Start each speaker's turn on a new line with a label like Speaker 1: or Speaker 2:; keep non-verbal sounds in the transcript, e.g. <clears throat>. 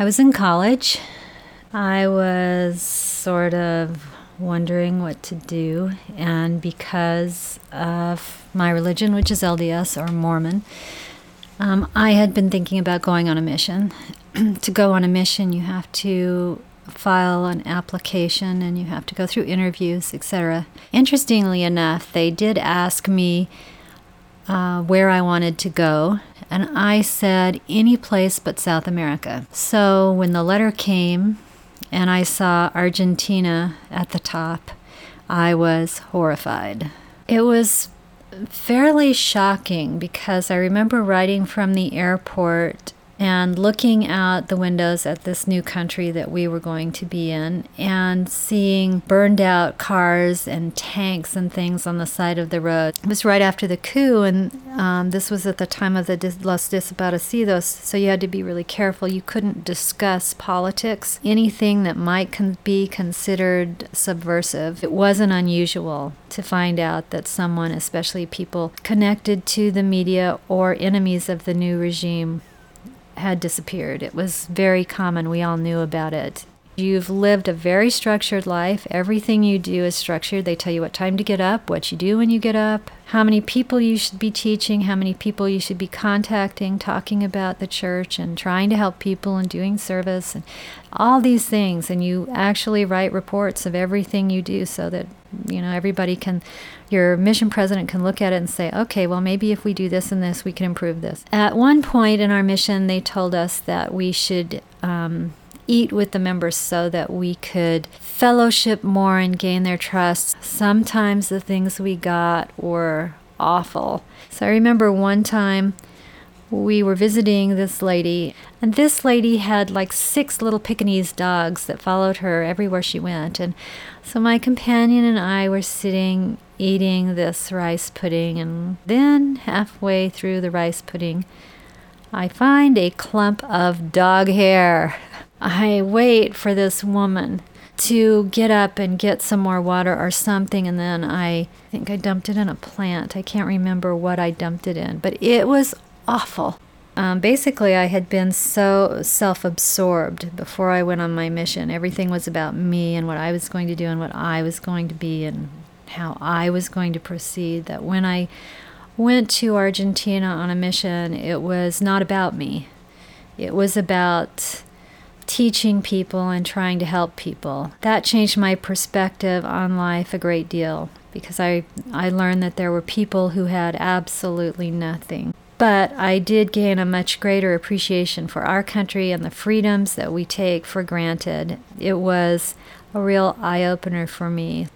Speaker 1: I was in college. I was sort of wondering what to do, and because of my religion, which is LDS or Mormon, um, I had been thinking about going on a mission. <clears throat> to go on a mission, you have to file an application and you have to go through interviews, etc. Interestingly enough, they did ask me uh, where I wanted to go, and I said any place but South America. So when the letter came and I saw Argentina at the top, I was horrified. It was fairly shocking because I remember riding from the airport and looking out the windows at this new country that we were going to be in and seeing burned out cars and tanks and things on the side of the road. It was right after the coup, and um, this was at the time of the Los Desaparecidos, so you had to be really careful. You couldn't discuss politics, anything that might con- be considered subversive. It wasn't unusual to find out that someone, especially people connected to the media or enemies of the new regime, had disappeared. It was very common. We all knew about it. You've lived a very structured life. Everything you do is structured. They tell you what time to get up, what you do when you get up, how many people you should be teaching, how many people you should be contacting, talking about the church and trying to help people and doing service and all these things. And you actually write reports of everything you do so that, you know, everybody can, your mission president can look at it and say, okay, well, maybe if we do this and this, we can improve this. At one point in our mission, they told us that we should, um, eat with the members so that we could fellowship more and gain their trust. Sometimes the things we got were awful. So I remember one time we were visiting this lady, and this lady had like six little Pekingese dogs that followed her everywhere she went. And so my companion and I were sitting eating this rice pudding, and then halfway through the rice pudding, I find a clump of dog hair. I wait for this woman to get up and get some more water or something, and then I think I dumped it in a plant. I can't remember what I dumped it in, but it was awful. Um, basically, I had been so self absorbed before I went on my mission. Everything was about me and what I was going to do and what I was going to be and how I was going to proceed that when I went to Argentina on a mission, it was not about me. It was about teaching people and trying to help people. That changed my perspective on life a great deal because I, I learned that there were people who had absolutely nothing. But I did gain a much greater appreciation for our country and the freedoms that we take for granted. It was a real eye opener for me.